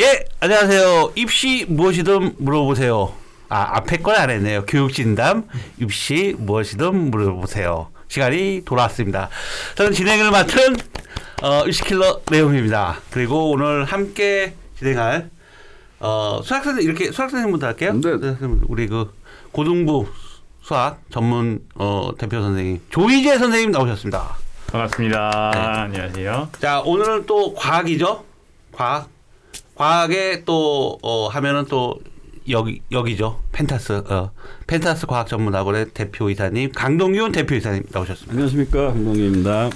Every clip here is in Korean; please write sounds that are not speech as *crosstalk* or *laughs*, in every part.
예, 안녕하세요. 입시 무엇이든 물어보세요. 아, 앞에 걸 안 했네요. 교육진담, 입시 무엇이든 물어보세요. 시간이 돌아왔습니다. 저는 진행을 맡은 어, 입시킬러 내용입니다. 그리고 오늘 함께 진행할 어, 수학선생 이렇게 수학선생님부터 할게요. 네. 우리 그 고등부 수학 전문 어, 대표 선생님 조희재 선생님 나오셨습니다. 반갑습니다. 네. 안녕하세요. 자 오늘은 또 과학이죠. 과학. 과학에 또 어, 하면은 또 여기 여기죠. 펜타스 어, 펜타스 과학 전문학원의 대표 이사님 강동윤 대표 이사님 나오셨습니다. 안녕하십니까 강동기입니다.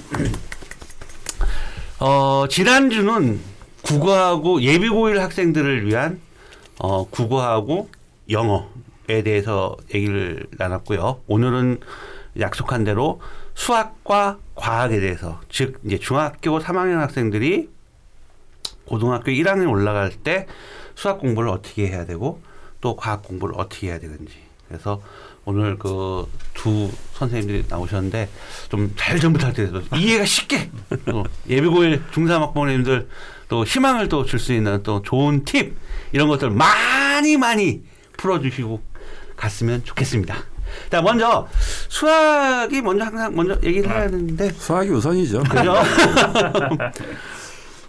어, 지난주는 국어하고 예비고일 학생들을 위한 어, 국어하고 영어에 대해서 얘기를 나눴고요. 오늘은 약속한 대로 수학과 과학에 대해서 즉 이제 중학교 3학년 학생들이 고등학교 1학년 올라갈 때 수학 공부를 어떻게 해야 되고 또 과학 공부를 어떻게 해야 되는지 그래서 오늘 그 두 선생님들이 나오셨는데 좀 잘 좀 부탁드려요. 이해가 쉽게 또 예비고일 중3 학부모님들 또 희망을 또 줄 수 있는 또 좋은 팁 이런 것들 많이 많이 풀어주시고 갔으면 좋겠습니다. 자 먼저 수학이 먼저 항상 먼저 얘기를 해야 되는데 수학이 우선이죠. 그죠? *laughs*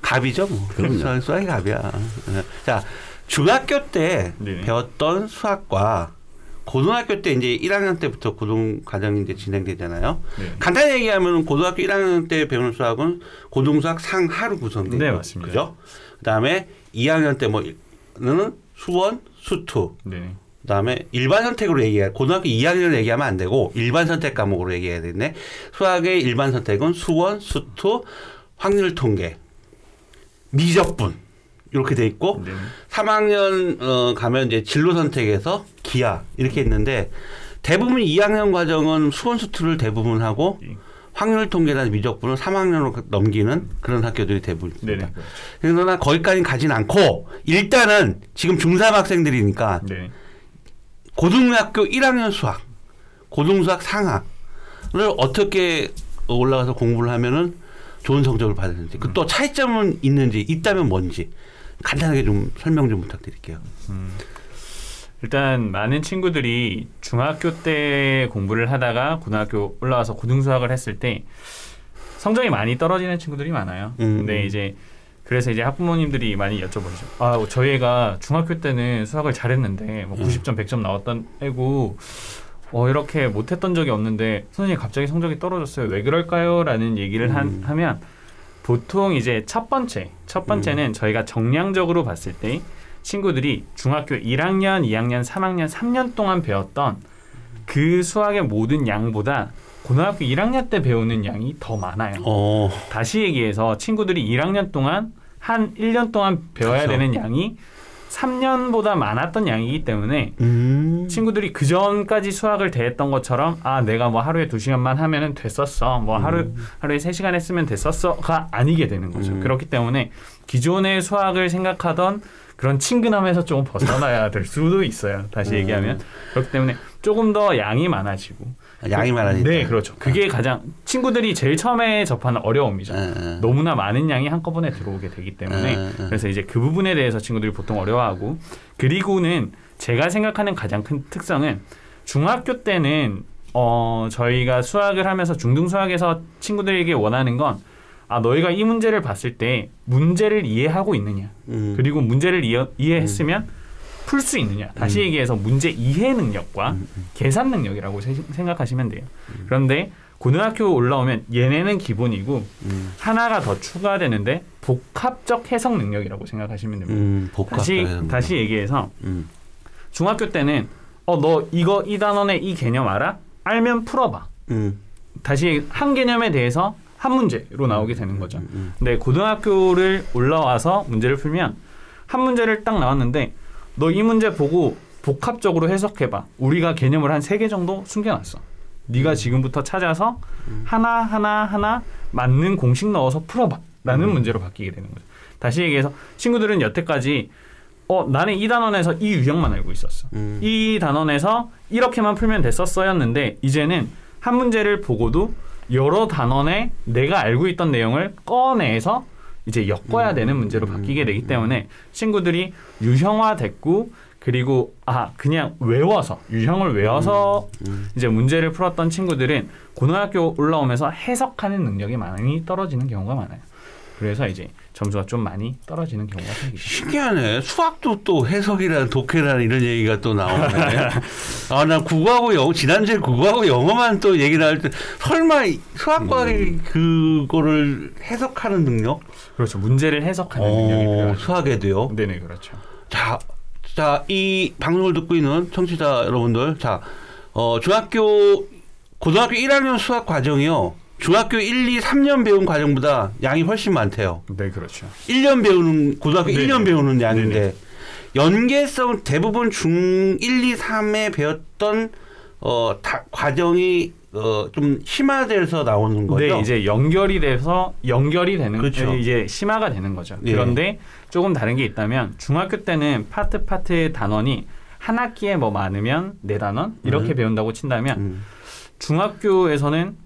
갑이죠, 뭐. 그럼요. 수학, 수학이 갑이야. 예. 자, 중학교 때 네네. 배웠던 수학과 고등학교 때 이제 1학년 때부터 고등 과정이 이제 진행되잖아요. 네. 간단히 얘기하면 고등학교 1학년 때 배우는 수학은 고등수학 상하로 구성돼요. 네, 맞습니다. 그죠? 그다음에 2학년 때 뭐는 수원, 수투. 네. 그다음에 일반 선택으로 얘기해 고등학교 2학년을 얘기하면 안 되고 일반 선택 과목으로 얘기해야 되는데 수학의 일반 선택은 수원, 수투, 확률 통계, 미적분 이렇게 돼 있고 네. 3학년 어, 가면 이제 진로 선택에서 기하 이렇게 있는데 대부분 2학년 과정은 수원 수투를 대부분 하고 예. 확률 통계나 미적분을 3학년으로 넘기는 그런 학교들이 대부분 있습니다. 네네. 그러나 거기까지 가진 않고 일단은 지금 중3 학생들이니까 네. 고등학교 1학년 수학, 고등수학 상학을 어떻게 올라가서 공부를 하면은 좋은 성적을 받았는지, 그 또 차이점은 있는지, 있다면 뭔지 간단하게 좀 설명 좀 부탁드릴게요. 일단 많은 친구들이 중학교 때 공부를 하다가 고등학교 올라와서 고등수학을 했을 때 성적이 많이 떨어지는 친구들이 많아요. 음, 근데 음. 이제 그래서 이제 학부모님들이 많이 여쭤보죠. 아, 저희 애가 중학교 때는 수학을 잘했는데 뭐 90점, 100점 나왔던 애고 어, 이렇게 못했던 적이 없는데 선생님 갑자기 성적이 떨어졌어요. 왜 그럴까요? 라는 얘기를 한- 음. 하 면 보통 이제 첫 번째, 첫 번째는 저희가 정량적으로 봤을 때 친구들이 중학교 1학년, 2학년, 3학년, 3년 동안 배웠던 그 수학의 모든 양보다 고등학교 1학년 때 배우는 양이 더 많아요. 어, 다시 얘기해서 친구들이 1학년 동안 한 1년 동안 배워야 그렇죠. 되는 양이 3년보다 많았던 양이기 때문에 음, 친구들이 그 전까지 수학을 대했던 것처럼 아 내가 뭐 하루에 두 시간만 하면은 됐었어. 뭐 하루 하루에 세 시간 했으면 됐었어가 아니게 되는 거죠. 음. 그렇기 때문에 기존의 수학을 생각하던 그런 친근함에서 조금 벗어나야 될 수도 있어요. 다시 음. 얘기하면. 그렇기 때문에 조금 더 양이 많아지고 양이 많아지니까. 네 그렇죠 그게 가장 친구들이 제일 처음에 접하는 어려움이죠 예, 예. 너무나 많은 양이 한꺼번에 들어오게 되기 때문에 음, 음. 그래서 이제 그 부분에 대해서 친구들이 보통 어려워하고 그리고는 제가 생각하는 가장 큰 특성은 중학교 때는 어 저희가 수학을 하면서 중등 수학에서 친구들에게 원하는 건 아 너희가 이 문제를 봤을 때 문제를 이해하고 있느냐 음. 그리고 문제를 이해, 이해했으면 풀 수 있느냐 다시 음. 얘기해서 문제 이해 능력과 음, 음. 계산 능력이라고 세- 생각하시면 돼요 그런데 고등학교 올라오면 얘네는 기본이고 음, 하나가 더 추가되는데 복합적 해석 능력이라고 생각하시면 됩니다. 음, 복합. 다시 다시 얘기해서 음, 중학교 때는 어 너 이거 이 단원의 이 개념 알아? 알면 풀어봐. 음, 다시 한 개념에 대해서 한 문제로 나오게 되는 거죠. 근데 고등학교를 올라와서 문제를 풀면 한 문제를 딱 나왔는데 너 이 문제 보고 복합적으로 해석해봐. 우리가 개념을 한 세 개 정도 숨겨놨어. 네가 지금부터 찾아서 하나 하나 하나 맞는 공식 넣어서 풀어봐. 라는 문제로 바뀌게 되는 거죠. 다시 얘기해서 친구들은 여태까지 어 나는 이 단원에서 이 유형만 알고 있었어. 음. 이 단원에서 이렇게만 풀면 됐었어였는데 이제는 한 문제를 보고도 여러 단원에 내가 알고 있던 내용을 꺼내서 이제 엮어야 되는 문제로 바뀌게 되기 때문에 친구들이 유형화됐고 그리고 아 그냥 외워서 유형을 외워서 이제 문제를 풀었던 친구들은 고등학교 올라오면서 해석하는 능력이 많이 떨어지는 경우가 많아요. 그래서 이제 점수가 좀 많이 떨어지는 경우가 생기죠. 신기하네. 수학도 또 해석이라는 독해라는 이런 얘기가 또 나오네. 아, 나 국어하고 영어, 지난주에 국어하고 영어만 또 얘기를 할 때, 설마 이 수학과의 그거를 해석하는 능력? 그렇죠. 문제를 해석하는 능력이 어, 필요하죠. 수학에도요. 네네 그렇죠. 자, 자, 이 방송을 듣고 있는 청취자 여러분들, 자, 어, 중학교, 고등학교 1학년 수학 과정이요. 중학교 1, 2, 3년 배운 과정보다 양이 훨씬 많대요. 네 그렇죠. 1년 배우는 고등학교 네네. 1년 배우는 양인데 네네. 연계성 대부분 중 1, 2, 3에 배웠던 어 다, 과정이 어 좀 심화돼서 나오는 거죠. 네, 이제 연결이 돼서 연결이 되는 그렇죠. 이제 심화가 되는 거죠. 예. 그런데 조금 다른 게 있다면 중학교 때는 파트 파트 단원이 한 학기에 뭐 많으면 네 단원 이렇게 음. 배운다고 친다면 음. 중학교에서는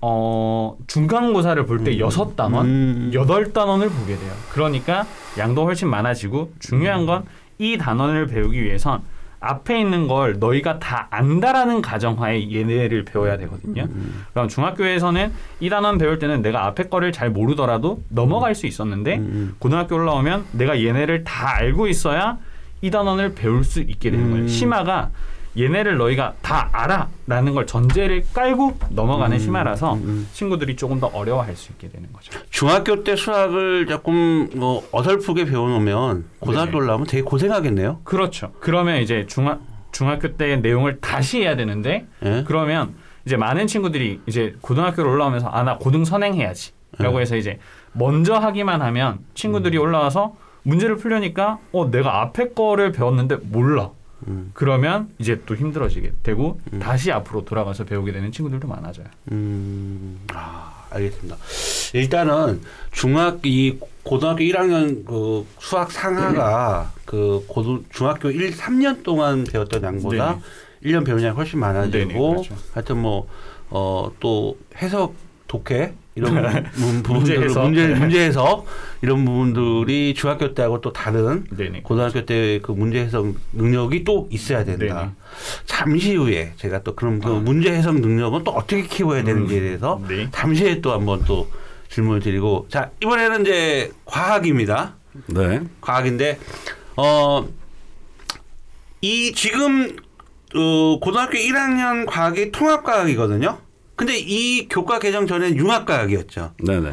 어 중간고사를 볼때 음. 여섯 단원, 음. 여덟 단원을 보게 돼요. 그러니까 양도 훨씬 많아지고 중요한 건 이 단원을 배우기 위해선 앞에 있는 걸 너희가 다 안다라는 가정하에 얘네를 배워야 되거든요. 음. 그럼 중학교에서는 이 단원 배울 때는 내가 앞에 거를 잘 모르더라도 넘어갈 수 있었는데 음. 고등학교 올라오면 내가 얘네를 다 알고 있어야 이 단원을 배울 수 있게 되는 거예요. 음. 심화가 얘네를 너희가 다 알아라는 걸 전제를 깔고 넘어가는 음. 심화라서 음. 친구들이 조금 더 어려워할 수 있게 되는 거죠. 중학교 때 수학을 조금 뭐 어설프게 배워놓으면 고등학교. 올라오면 되게 고생하겠네요. 그렇죠. 그러면 이제 중학 중학교 때의 내용을 다시 해야 되는데 예? 그러면 이제 많은 친구들이 이제 고등학교를 올라오면서 아 나 고등 선행해야지라고 네. 해서 이제 먼저 하기만 하면 친구들이 음. 올라와서 문제를 풀려니까 어 내가 앞에 거를 배웠는데 몰라. 음. 그러면 이제 또 힘들어지게 되고 음. 다시 앞으로 돌아가서 배우게 되는 친구들도 많아져요. 음, 아, 알겠습니다. 일단은 중학 이 고등학교 1학년 그 수학 상하가 그 고등 중학교 1, 3년 동안 배웠던 양보다 1년 배운 양이 훨씬 많아지고 네네, 그렇죠. 하여튼 뭐 어 또 해석 독해 이런 *laughs* 부- 부분들 문제 해석. 문제 문제 해석 이런 부분들이 중학교 때하고 또 다른 네네. 고등학교 때 그 문제 해석 능력이 또 있어야 된다. 네네. 잠시 후에 제가 또 그럼 그 아. 문제 해석 능력은 또 어떻게 키워야 되는지에 대해서 네. 잠시 후에 또 한번 또 질문을 드리고 자 이번에는 이제 과학입니다. 네. 과학인데 어 이 지금 어, 고등학교 1학년 과학이 통합과학이거든요. 근데 이 교과 개정 전에는 융합과학이었죠. 네네.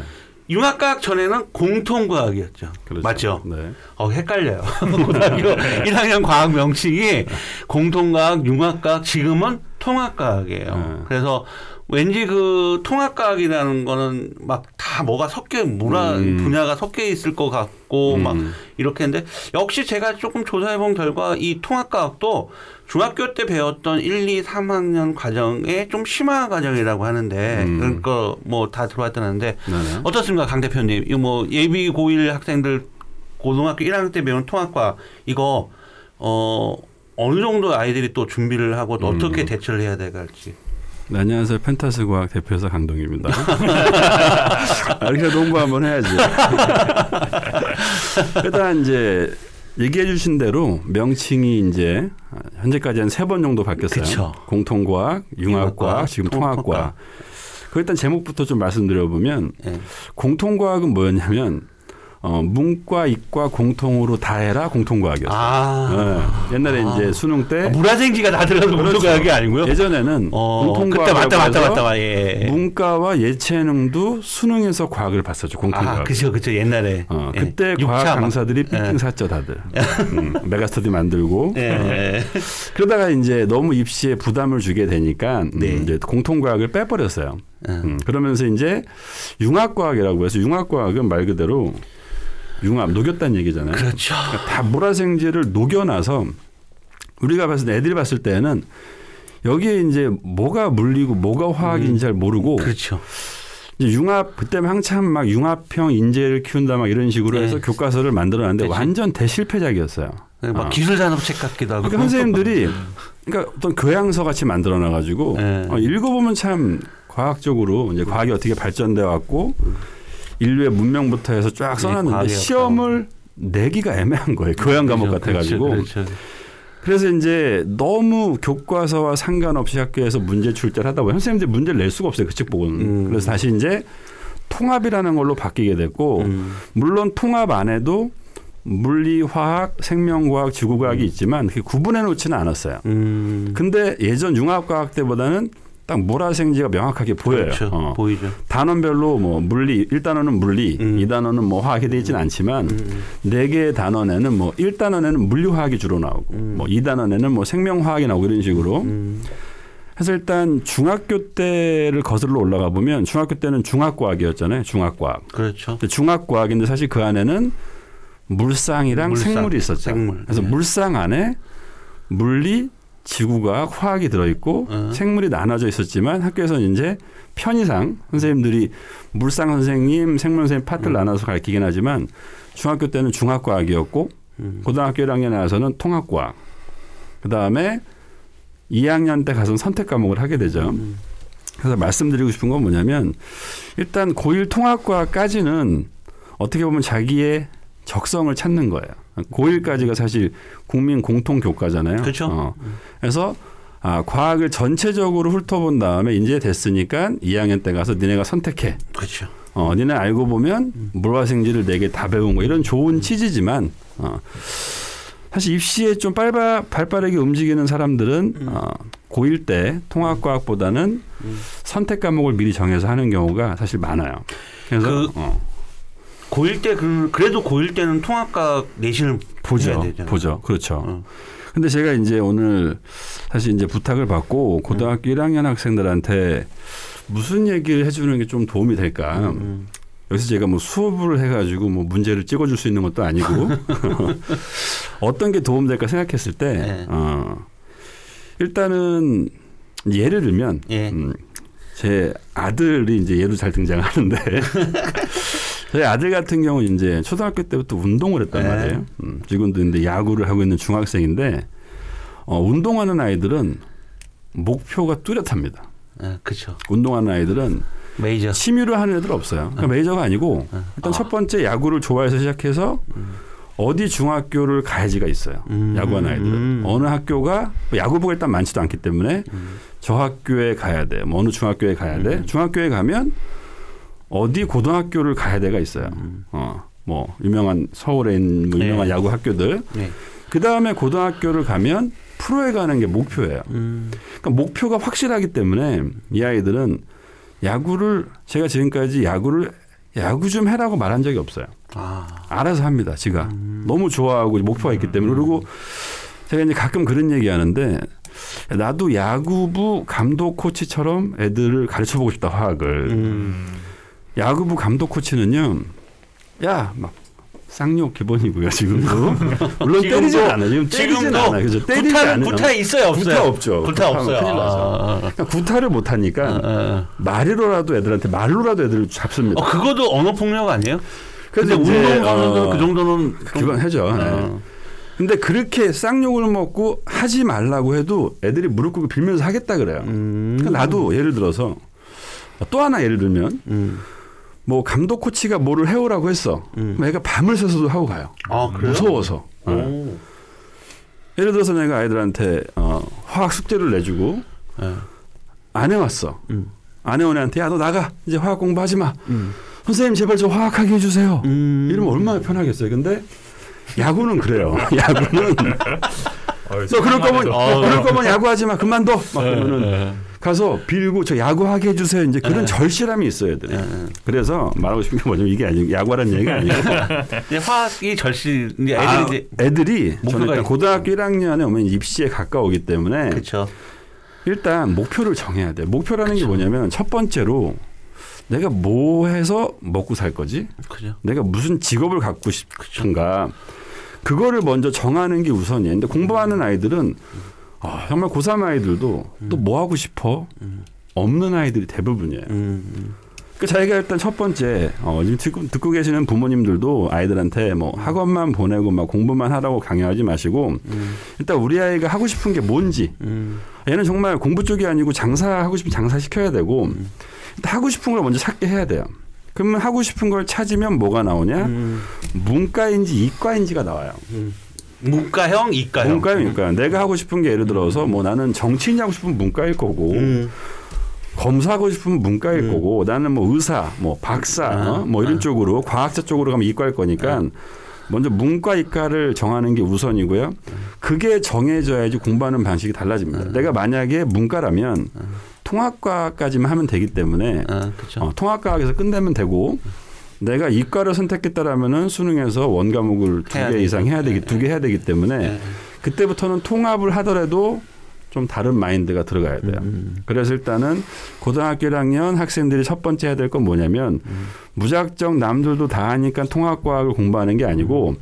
융합과학 전에는 공통과학이었죠. 그렇죠. 맞죠? 네. 어, 헷갈려요. *laughs* 고등학교 1학년 과학 명칭이 공통과학, 융합과학, 지금은 통합과학이에요. 네. 그래서 왠지 그 통합과학이라는 거는 막 다 뭐가 섞여, 문화 음. 분야가 섞여 있을 것 같고 음. 막 이렇게 했는데 역시 제가 조금 조사해 본 결과 이 통합과학도 중학교 때 배웠던 1, 2, 3학년 과정의 좀 심화 과정이라고 하는데 음. 그거 뭐 다 들어봤다는데 네네. 어떻습니까, 강 대표님? 이거 뭐 예비 고1 학생들 고등학교 1학년 때 배운 통합과 이거 어 어느 정도 아이들이 또 준비를 하고 또 음. 어떻게 대처를 해야 될지. 네, 안녕하세요. 펜타스 과학 대표사 강동입니다. *laughs* 아, 이렇게 농구 한번 해야지. *laughs* 일단 이제 얘기해 주신 대로 명칭이 이제 현재까지 한 세 번 정도 바뀌었어요. 그쵸. 공통과학, 융합과학, 융합과학, 지금 통합과학. 통합과학. 그 일단 제목부터 좀 말씀드려 보면 예. 공통과학은 뭐였냐면 어, 문과, 이과 공통으로 다 해라 공통과학이었어요. 아, 예. 옛날에 아. 이제 수능 때 문화생지가 다 들어가서 그렇죠. 공통과학이 아니고요. 예전에는 어, 공통과학 맞다 맞다 맞다 맞다. 예. 문과와 예체능도 수능에서 과학을 봤었죠 공통과학. 아, 그죠 그죠 옛날에. 어, 예. 그때 과학 막. 강사들이 예. 삐띵 샀죠 다들. 음, 메가스터디 만들고. 예. 그러다가 이제 너무 입시에 부담을 주게 되니까 음, 네. 이제 공통과학을 빼버렸어요. 예. 음, 그러면서 이제 융합과학이라고 해서 융합과학은 말 그대로 융합 녹였다는 얘기잖아요. 그렇죠. 그러니까 다 몰아생지를 녹여놔서 우리가 봤을 때 애들이 봤을 때는 여기에 이제 뭐가 물리고 뭐가 화학인지 잘 모르고 그렇죠. 이제 융합 그때 한참 막 융합형 인재를 키운다 막 이런 식으로 네. 해서 교과서를 만들어놨는데 그치. 완전 대실패작이었어요. 막 어. 기술산업책 같기도 하고. 그러니까 선생님들이 그러니까 어떤 교양서 같이 만들어놔 가지고 네. 어, 읽어보면 참 과학적으로 이제 과학이 어떻게 발전돼 왔고 인류의 문명부터 해서 쫙 써놨는데 시험을 내기가 애매한 거예요. 교양 과목 그렇죠, 같아가지고. 그렇죠, 그렇죠. 그래서 이제 너무 교과서와 상관없이 학교에서 문제 출제를 하다 보면 선생님들이 문제를 낼 수가 없어요. 그 책 보고는. 음. 그래서 다시 이제 통합이라는 걸로 바뀌게 됐고 음. 물론 통합 안에도 물리, 화학, 생명과학, 지구과학이 있지만 그게 구분해 놓지는 않았어요. 음. 근데 예전 융합과학 때보다는 딱 몰아생지가 명확하게 보여요. 그렇죠. 어. 보이죠. 단원별로 뭐 물리 1단원은 물리, 음. 2단원은 뭐 화학이 되어 있지는 않지만 네 개의 단원에는 뭐 1단원에는 물리화학이 주로 나오고 음. 뭐 2단원에는 뭐 생명화학이 나오고 이런 식으로 음. 그래서 일단 중학교 때를 거슬러 올라가 보면 중학교 때는 중학과학이었잖아요. 중학과학. 그렇죠. 중학과학인데 사실 그 안에는 물상이랑 물상, 생물이 있었죠. 생물. 그래서 네. 물상 안에 물리, 지구과학, 화학이 들어있고 어. 생물이 나눠져 있었지만 학교에서는 이제 편의상 선생님들이 물상 선생님, 생물 선생님 파트를 음. 나눠서 가르치긴 하지만 중학교 때는 중학과학이었고 음. 고등학교 1학년에 와서는 통합과학. 그 다음에 2학년 때 가서 선택 과목을 하게 되죠. 음. 그래서 말씀드리고 싶은 건 뭐냐면 일단 고1 통합과까지는 어떻게 보면 자기의 적성을 찾는 거예요. 고1까지가 사실 국민 공통 교과잖아요. 그렇죠. 어. 그래서 아, 과학을 전체적으로 훑어본 다음에 이제 됐으니까 2학년 때 가서 니네가 선택해. 그렇죠. 어, 니네 알고 보면 물화생지를 네개다 배운 거 이런 좋은 취지지만 어, 사실 입시에 좀 빨바, 발빠르게 움직이는 사람들은 어, 고1 때 통합과학보다는 음. 선택 과목을 미리 정해서 하는 경우가 사실 많아요. 그래서 그 어, 고1 때 그, 그래도 고1 때는 통합과학 내신을 보죠. 보죠, 그렇죠. 어. 근데 제가 이제 오늘 사실 이제 부탁을 받고 고등학교 1학년 학생들한테 무슨 얘기를 해주는 게 좀 도움이 될까? 음. 여기서 제가 뭐 수업을 해가지고 뭐 문제를 찍어줄 수 있는 것도 아니고 *laughs* 어떤 게 도움될까 생각했을 때 네. 어, 일단은 예를 들면 예. 음, 제 아들이 이제 예로 잘 등장하는데 *laughs* 저희 아들 같은 경우 는 이제 초등학교 때부터 운동을 했단 네. 말이에요. 음, 지금도 이제 야구를 하고 있는 중학생인데 어, 운동하는 아이들은 목표가 뚜렷합니다. 아, 그렇죠. 운동하는 아이들은 메이저. 취미로 하는 애들 없어요. 그러니까 메이저가 아니고 네. 일단 아. 첫 번째 야구를 좋아해서 시작해서 어디 중학교를 가야지가 있어요. 음. 야구하는 아이들은 음. 어느 학교가 뭐 야구부가 일단 많지도 않기 때문에 저 학교에 가야 돼. 뭐 어느 중학교에 가야 돼. 음. 중학교에 가면 어디 고등학교를 가야 돼가 있어요. 어, 뭐 유명한 서울에 있는 뭐 유명한 네. 야구 학교들. 네. 그 다음에 고등학교를 가면 프로에 가는 게 목표예요. 음. 그러니까 목표가 확실하기 때문에 이 아이들은 야구를 제가 지금까지 야구를 야구 좀 해라고 말한 적이 없어요. 아. 알아서 합니다. 지가 너무 좋아하고 목표가 있기 때문에 그리고 제가 이제 가끔 그런 얘기하는데 나도 야구부 감독 코치처럼 애들을 가르쳐 보고 싶다 화학을 음. 야구부 감독 코치는요 야 막 쌍욕 기본이고요 지금도 물론 지금도- 때리진 않아요 지금 때리진 지금도 않아요 그죠 때리지 구타 않아요 구타 있어요 없어요? 구타 없죠. 구타 구타하면 없어요. 아, 그러니까 구타를 못 하니까 아, 아. 말로라도 애들한테 말로라도 애들을 잡습니다. 어 그거도 언어 폭력 아니에요? 근데 운동 선수들 어, 그 정도는 좀- 그건 해죠. 네. 어. 근데 그렇게 쌍욕을 먹고 하지 말라고 해도 애들이 무릎 꿇고 빌면서 하겠다 그래요. 음. 그러니까 나도 예를 들어서 또 하나 예를 들면 음. 뭐 감독 코치가 뭐를 해오라고 했어. 음. 애가 밤을 새서도 하고 가요. 아 그래요? 무서워서. 네. 오. 예를 들어서 내가 아이들한테 어, 화학 숙제를 내주고 네. 안 해왔어. 음. 안 해온 애한테 야 너 나가 이제 화학 공부하지 마. 음. 선생님 제발 저 화학하게 해주세요. 음. 이러면 얼마나 편하겠어요. 근데 야구는 그래요. *laughs* 야구는 *laughs* 너 그럴 거면 너 그럴 거면 야구하지 마 그만둬. 막 그러면은 네. 가서 빌고 저 야구하게 해주세요. 이제 그런 네. 절실함이 있어요, 애들이. 네. 그래서 말하고 싶은 게 뭐냐면 이게 아니고 야구하는 얘기가 아니고 *laughs* 화학이 절실 이제 애들이 아, 이제 애들이 저는 일단 있- 고등학교 1학년에 오면 입시에 가까우기 때문에 그렇죠. 일단 목표를 정해야 돼. 목표라는 게 뭐냐면 첫 번째로 내가 뭐 해서 먹고 살 거지? 그죠. 내가 무슨 직업을 갖고 싶은가? 그거를 먼저 정하는 게 우선이에요. 근데 공부하는 아이들은 아, 정말 고3 아이들도 또뭐 하고 싶어? 없는 아이들이 대부분이에요. 음. 그 자기가 일단 첫 번째 어, 지금 듣고, 듣고 계시는 부모님들도 아이들한테 뭐 학원만 보내고 막 공부만 하라고 강요하지 마시고 일단 우리 아이가 하고 싶은 게 뭔지 음. 얘는 정말 공부 쪽이 아니고 장사하고 싶으면 장사 시켜야 되고 하고 싶은 걸 먼저 찾게 해야 돼요. 그러면 하고 싶은 걸 찾으면 뭐가 나오냐? 음. 문과인지 이과인지가 나와요. 문과형, 이과형. 문과형, 이과. 내가 하고 싶은 게 예를 들어서 뭐 나는 정치인 하고 싶으면 문과일 거고 음. 검사하고 싶으면 문과일 거고 나는 뭐 의사, 뭐 박사, 아, 어? 뭐 이런 아. 쪽으로 과학자 쪽으로 가면 이과일 거니까 먼저 문과 이과를 정하는 게 우선이고요. 그게 정해져야지 공부하는 방식이 달라집니다. 내가 만약에 문과라면 통합과까지만 하면 되기 때문에 아. 어, 통합과학에서 끝내면 되고 내가 이과를 선택했다라면은 수능에서 원 과목을 두 개. 이상 해야 되기 두 개 해야 되기 때문에 네. 그때부터는 통합을 하더라도 좀 다른 마인드가 들어가야 돼요. 음. 그래서 일단은 고등학교 1학년 학생들이 첫 번째 해야 될 건 뭐냐면 음. 무작정 남들도 다 하니까 통합과학을 공부하는 게 아니고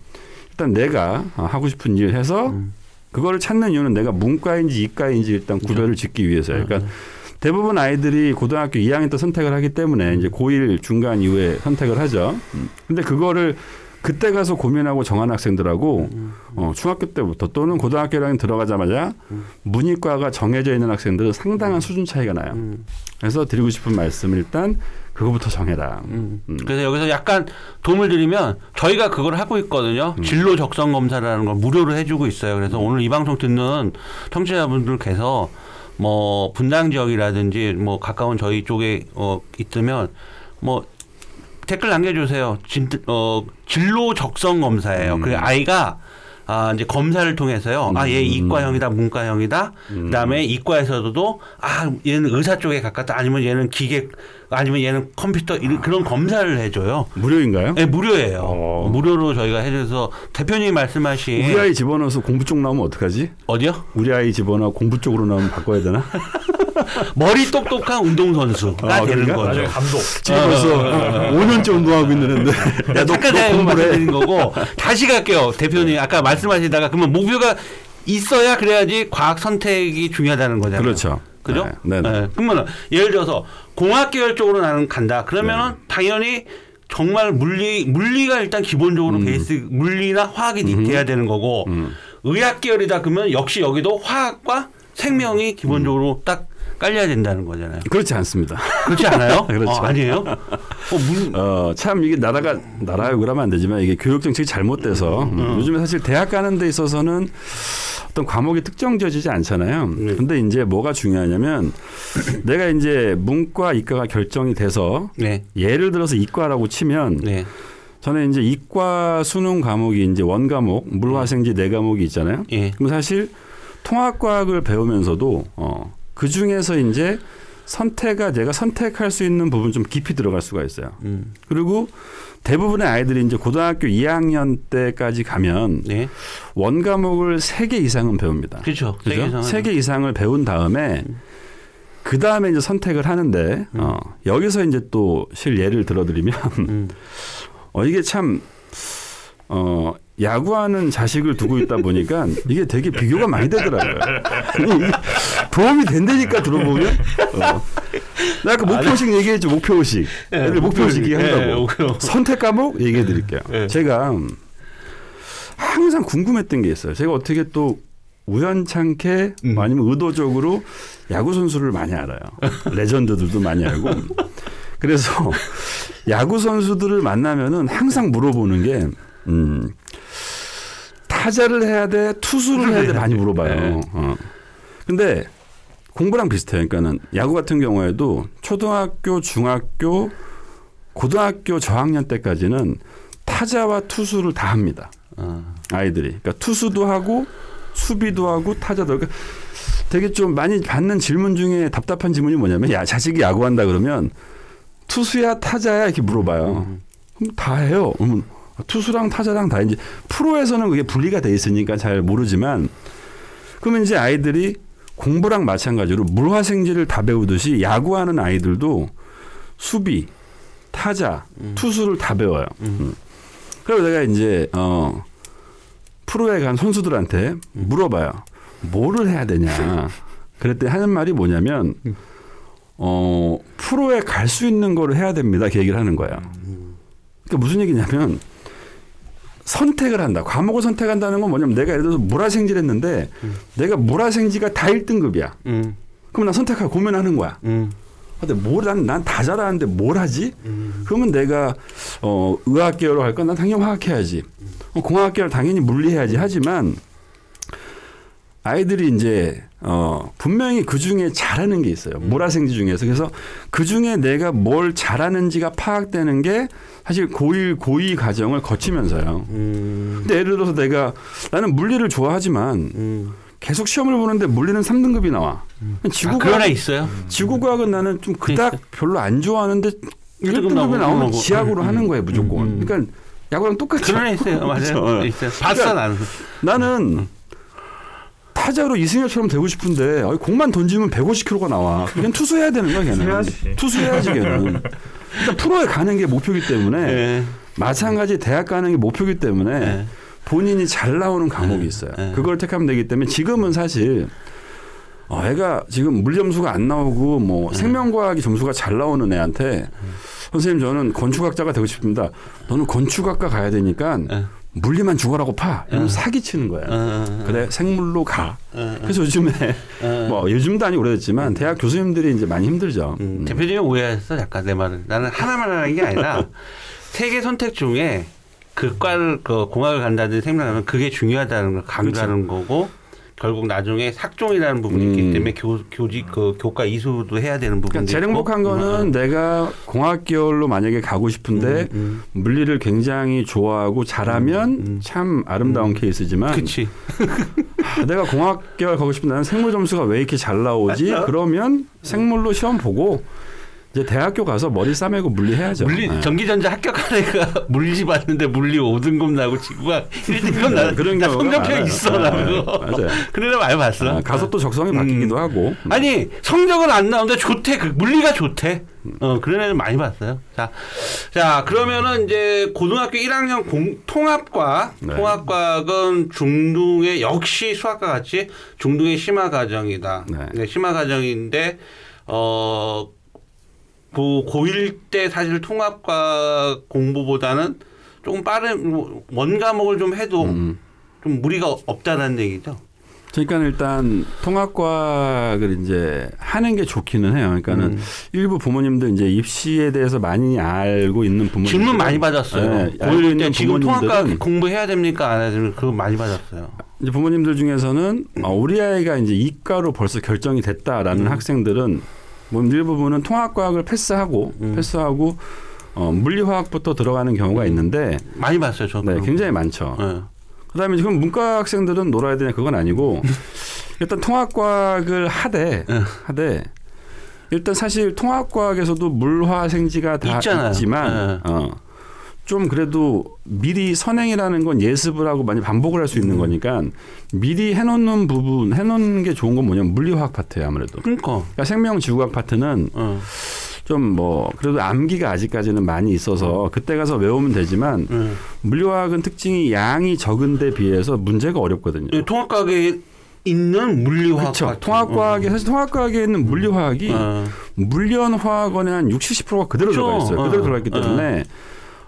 일단 내가 어, 하고 싶은 일 해서 음. 그거를 찾는 이유는 내가 문과인지 이과인지 일단 구별을 짓기 위해서예요. 그러니까 대부분 아이들이 고등학교 2학년 때 선택을 하기 때문에 이제 고1 중간 이후에 선택을 하죠. 음. 근데 그거를 그때 가서 고민하고 정한 학생들하고 어, 중학교 때부터 또는 고등학교 1학년 들어가자마자 문이과가 정해져 있는 학생들은 상당한 수준 차이가 나요. 음. 그래서 드리고 싶은 말씀은 일단 그거부터 정해라. 음. 음. 그래서 여기서 약간 도움을 드리면 저희가 그걸 하고 있거든요. 진로 적성 검사라는 걸 무료로 해주고 있어요. 그래서 오늘 이 방송 듣는 청취자분들께서 뭐 분당 지역이라든지 뭐 가까운 저희 쪽에 어 있으면 뭐 댓글 남겨주세요. 진, 어, 진로 적성 검사예요. 음. 그 아이가 아, 이제 검사를 통해서요. 아, 얘 음. 이과형이다, 문과형이다. 음. 그 다음에 이과에서도 아, 얘는 의사 쪽에 가깝다. 아니면 얘는 기계, 아니면 얘는 컴퓨터, 이런 그런 검사를 해줘요. 무료인가요? 네, 무료예요. 어. 무료로 저희가 해줘서 대표님 말씀하신 우리 아이 집어넣어서 공부 쪽 나오면 어떡하지? 어디요? 우리 아이 집어넣어 공부 쪽으로 나오면 바꿔야 되나? *laughs* *laughs* 머리 똑똑한 운동선수가 아, 되는 그런가? 거죠. 감독. 지금 벌써 5년째 운동하고 있는데. *laughs* 야, 너, 잠깐 해. 말씀드린 거고 다시 갈게요. 대표님 아까 말씀하시다가 그러면 목표가 있어야 그래야지 과학 선택이 중요하다는 거잖아요. 그렇죠. 그죠? 네. 네. 네. 그러면 예를 들어서 공학 계열 쪽으로 나는 간다. 그러면은 네. 당연히 정말 물리 물리가 일단 기본적으로 베이스 물리나 화학이 돼야 되는 거고 음. 의학 계열이다 그러면 역시 여기도 화학과 생명이 기본적으로 딱 깔려야 된다는 거잖아요. 그렇지 않습니다. 그렇지 않아요? *laughs* 그렇죠. 어, 아니에요? 어, 물, 어, 참 이게 나라가 나라요 그러면 안 되지만 이게 교육 정책이 잘못돼서 음, 요즘에 사실 대학 가는 데 있어서는 어떤 과목이 특정지어지지 않잖아요. 네. 근데 이제 뭐가 중요하냐면 내가 이제 문과 이과가 결정이 돼서 네, 예를 들어서 이과라고 치면 네, 저는 이제 이과 수능 과목이 이제 원 과목 물화생지 네 과목이 있잖아요. 예, 그럼 사실 통합과학을 배우면서도 어, 그 중에서 이제 선택가 내가 선택할 수 있는 부분 좀 깊이 들어갈 수가 있어요. 음, 그리고 대부분의 아이들이 이제 고등학교 2학년 때까지 가면 네, 원 과목을 세개 이상은 배웁니다. 그렇죠. 그죠? 세계에서는. 세개 이상을 배운 다음에 그 다음에 이제 선택을 하는데 어, 여기서 이제 또 실 예를 들어드리면 음, *laughs* 어, 이게 참 어, 야구하는 자식을 두고 있다 보니까 이게 되게 비교가 많이 되더라고요. 도움이 된다니까 들어보면. 어. 나 아까 목표식 얘기했죠. 목표식. 목표식 예, 얘기한다고. 목표. 선택 과목 얘기해 드릴게요. 예. 제가 항상 궁금했던 게 있어요. 제가 어떻게 또 우연찮게 음. 아니면 의도적으로 야구 선수를 많이 알아요. 레전드들도 많이 알고. 그래서 *laughs* 야구 선수들을 만나면은 항상 물어보는 게 음, 타자를 해야 돼, 투수를 해야 돼 많이 물어봐요. 네. 어. 근데 공부랑 비슷해요. 그러니까는 야구 같은 경우에도 초등학교, 중학교, 고등학교 저학년 때까지는 타자와 투수를 다 합니다. 어, 아이들이. 그러니까 투수도 하고 수비도 하고 타자도. 그러니까 되게 좀 많이 받는 질문 중에 답답한 질문이 뭐냐면 야 자식이 야구한다 그러면 투수야 타자야 이렇게 물어봐요. 그럼 다 해요. 그러면 투수랑 타자랑 다 이제 프로에서는 그게 분리가 돼 있으니까 잘 모르지만 그러면 이제 아이들이 공부랑 마찬가지로 물화생지를 다 배우듯이 야구하는 아이들도 수비, 타자, 투수를 다 배워요. 음. 그래서 내가 이제 어 프로에 간 선수들한테 물어봐요. 뭐를 해야 되냐. *laughs* 그랬더니 하는 말이 뭐냐면 어 프로에 갈 수 있는 거를 해야 됩니다. 그 얘기를 하는 거예요. 그러니까 무슨 얘기냐면 선택을 한다. 과목을 선택한다는 건 뭐냐면 내가 예를 들어서 물화생지를 했는데 내가 물화생지가 다 1등급이야. 음, 그럼 나 선택하고 고민하는 거야. 음, 근데 뭘난난 다 잘하는데 뭘 하지? 음. 그러면 내가 어 의학 계열로 할 건 난 당연히 화학 해야지. 어, 공학 계열 당연히 물리 해야지. 하지만 아이들이 이제 어 분명히 그 중에 잘하는 게 있어요. 모라생지 중에서 그래서 그 중에 내가 뭘 잘하는지가 파악되는 게 사실 고1 고2 과정을 거치면서요. 음. 근데 예를 들어서 내가 나는 물리를 좋아하지만 음. 계속 시험을 보는데 물리는 3등급이 나와. 아, 지구과학 그런 애 있어요. 지구과학은 나는 좀 그닥 별로 안 좋아하는데 1등급 1등급이 나오고 나오면. 지학으로 음, 하는 거예요 음, 무조건. 음, 음. 그러니까 야구랑 똑같죠. 그런 애 있어요. *laughs* 맞아요. 그렇죠. 있어요. 봤어 나는. 나는 타자로 이승엽처럼 되고 싶은데 아니, 공만 던지면 150km가 나와. 그냥 투수해야 되는 거야 걔는. 해야지. 투수해야지 걔는. 일단 프로에 가는 게 목표이기 때문에 네. 마찬가지 대학 가는 게 목표이기 때문에 네. 본인이 잘 나오는 과목이 있어요. 네. 그걸 택하면 되기 때문에 지금은 사실 어, 애가 지금 물 점수가 안 나오고 뭐 네. 생명과학이 점수가 잘 나오는 애한테 선생님 저는 건축학자가 되고 싶습니다. 너는 건축학과 가야 되니까 네. 물리만 죽어라고 파. 이러면 네. 사기 치는 거예요. 어, 그래 생물로 가. 어, 그래서 요즘에 어. *laughs* 뭐 요즘도 아니 오래됐지만 대학 교수님들이 이제 많이 힘들죠. 음, 음. 대표님이 오해했어 약간 내 말은 나는 하나만 하는 게 아니라 세 개 선택 중에 그 과를 그 공학을 간다든지 생명하면 그게 중요하다는 걸 강조하는 거고 결국 나중에 삭종이라는 부분이 그렇죠. 음. 있기 때문에 교, 교직 그 교과 이수도 해야 되는 부분도 그러니까 제일 있고. 행복한 거는 내가 공학 계열로 만약에 가고 싶은데 음, 물리를 굉장히 좋아하고 잘하면 음, 음. 참 아름다운 케이스지만 그치 *laughs* 아, 내가 공학 계열 가고 싶은데 나는 생물 점수가 왜 이렇게 잘 나오지? 맞아. 그러면 생물로 시험 보고 이제 대학교 가서 머리 싸매고 물리 해야죠. 물리 네. 전기전자 합격한 애가 *laughs* 물리 봤는데 물리 5등급 나고 지구가 1등급 나 네, 그런 나 성적표. 있어 나 네, 그거 맞아요. *laughs* 그런 애 많이 봤어 아, 가서 또 적성이 음. 바뀌기도 하고. 아니 성적은 안 나오는데 좋대 그 물리가 좋대 어 그런 애들 많이 봤어요 자, 자 그러면은 이제 고등학교 1학년 공, 통합과 네. 통합과학은 중등의 역시 수학과 같이 중등의 심화 과정이다 네. 네, 심화 과정인데 어 그 고1 때 사실 통합과 공부보다는 조금 빠른 뭐원 과목을 좀 해도 음. 좀 무리가 없다는 얘기죠. 그러니까 일단 통합과학을 이제 하는 게 좋기는 해요. 그러니까는 음. 일부 부모님들 이제 입시에 대해서 많이 알고 있는 부모님 질문 많이 받았어요. 네, 알고 고1 때 있는 지금 통합과 공부해야 됩니까 안 해야 됩니까? 그거 많이 받았어요. 이제 부모님들 중에서는 어, 우리 아이가 이제 이과로 벌써 결정이 됐다라는 음. 학생들은 뭐 일부분은 통합과학을 패스하고 음. 패스하고 어, 물리화학부터 들어가는 경우가 있는데 많이 봤어요, 저도. 네, 굉장히 많죠. 네. 그다음에 지금 문과 학생들은 놀아야 되냐 그건 아니고 *laughs* 일단 통합과학을 하되 네. 하되 일단 사실 통합과학에서도 물화생지가 다 있잖아요. 있지만 네. 어, 좀 그래도 미리 선행이라는 건 예습을 하고 많이 반복을 할 수 있는 음. 거니까 미리 해놓는 부분 해놓는 게 좋은 건 뭐냐면 물리화학 파트예요 아무래도. 그러니까. 그러니까 생명 지구학 파트는 어. 좀뭐 그래도 암기가 아직까지는 많이 있어서 그때 가서 외우면 되지만 네. 물리화학은 특징이 양이 적은데 비해서 문제가 어렵거든요. 이 통합과학에 있는 물리화학. 그렇죠. 통합과학에 사실 통합과학에 있는 물리화학이 어. 물리원화학원의 한 60, 70%가 그대로 그렇죠. 들어가 있어요. 그대로 어. 들어가 있기 때문에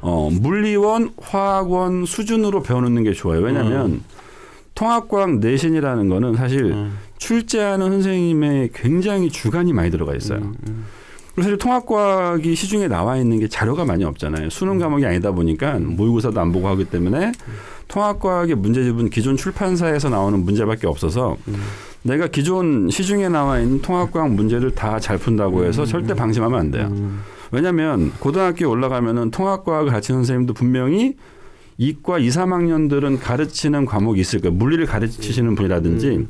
어, 물리원, 화학원 수준으로 배워놓는 게 좋아요. 왜냐하면 통합과학 내신이라는 거는 사실 음. 출제하는 선생님의 굉장히 주관이 많이 들어가 있어요. 음, 음. 그리고 사실 통합과학이 시중에 나와 있는 게 자료가 많이 없잖아요. 수능 과목이 아니다 보니까 모의고사도 안 보고 하기 때문에 통합과학의 문제집은 기존 출판사에서 나오는 문제밖에 없어서 음. 내가 기존 시중에 나와 있는 통합과학 문제를 다 잘 푼다고 해서 음. 절대 방심하면 안 돼요. 음. 왜냐하면 고등학교에 올라가면은 통합과학을 가르치는 선생님도 분명히 이과 2, 3학년들은 가르치는 과목이 있을 거예요. 물리를 가르치시는 분이라든지 음.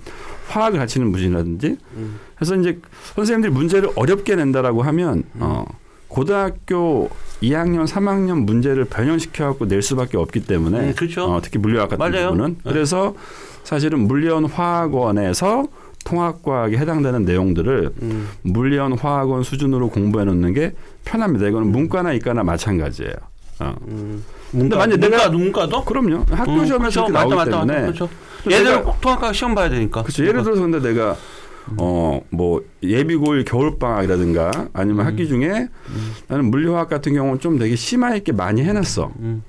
화학을 가르치는 분이라든지 음. 그래서 이제 선생님들이 문제를 어렵게 낸다라고 하면 어, 고등학교 2학년, 3학년 문제를 변형시켜 갖고 낼 수밖에 없기 때문에 음, 그렇죠. 어, 특히 물리학 같은 맞아요. 부분은 네. 그래서 사실은 물리원 화학원에서 통합과학에 해당되는 내용들을 음. 물리원 화학원 수준으로 공부해 놓는 게 편합니다. 이거는 문과나 이과나 마찬가지예요. 어. 음. 근데 문과, 만약 문과, 내가- 문과도? 그럼요. 학교 음, 시험에서 그렇죠. 맞다, 나오기 맞다, 맞다. 때문에 그렇죠. 그래서 얘들 내가- 통합과 시험 봐야 되니까. 그렇죠. 예를 들어서 근데 내가 어 뭐 예비고일 겨울 방학이라든가 아니면 음. 학기 중에 나는 물리화학 같은 경우는 좀 되게 심화 있게 많이 해놨어. 음.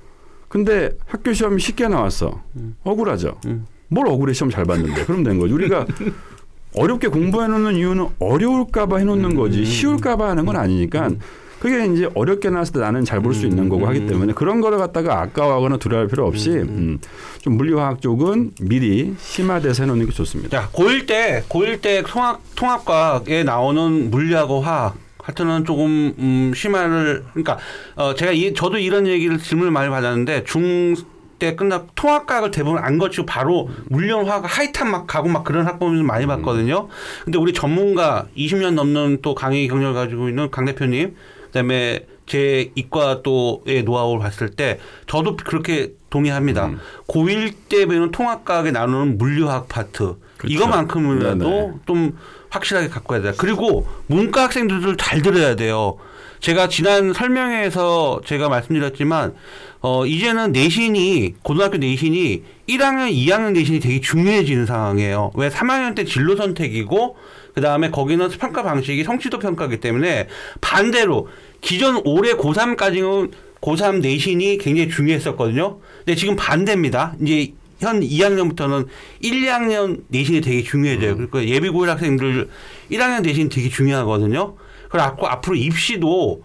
근데 학교 시험이 쉽게 나왔어. 음. 억울하죠. 음. 뭘 억울해 시험 잘 봤는데 그럼 된 거죠. 우리가 *laughs* 어렵게 공부해놓는 이유는 어려울까봐 해놓는 음, 거지. 음, 쉬울까봐 하는 건 아니니까 그게 이제 어렵게 나왔을 때 나는 잘 볼 수 있는 거고 하기 때문에 그런 거를 갖다가 아까워하거나 두려워할 필요 없이 음, 좀 물리화학 쪽은 미리 심화돼서 해놓는 게 좋습니다. 자, 고1 때, 고1 때 통합, 통합과학에 나오는 물리하고 화학. 하여튼은 조금, 음, 심화를, 그러니까, 어, 제가 이, 저도 이런 얘기를 질문을 많이 받았는데, 중, 때 끝나 통합과학을 대부분 안 거치고 바로 물리학 화학 하이탄 막 가고 막 그런 학부모님 많이 봤거든요. 근데 우리 전문가 20년 넘는 또 강의 경력을 가지고 있는 강 대표님, 그다음에 제 이과 또의 노하우를 봤을 때 저도 그렇게 동의합니다. 음. 고1 때 배우는 통합과학에 나누는 물리화학 파트 그렇죠. 이거만큼이라도 네네. 좀 확실하게 갖고 가야 돼요. 그리고 문과 학생들을 잘 들어야 돼요. 제가 지난 설명회에서 제가 말씀드렸지만 어 이제는 내신이 고등학교 내신이 1학년, 2학년 내신이 되게 중요해지는 상황이에요. 왜 3학년 때 진로 선택이고 그 다음에 거기는 평가 방식이 성취도 평가이기 때문에 반대로 기존 올해 고3까지는 고3 내신이 굉장히 중요했었거든요. 근데 지금 반대입니다. 이제 현 2학년부터는 1, 2학년 내신이 되게 중요해져요. 그러니까 예비 고일 학생들 1학년 내신이 되게 중요하거든요. 그리고 앞으로 입시도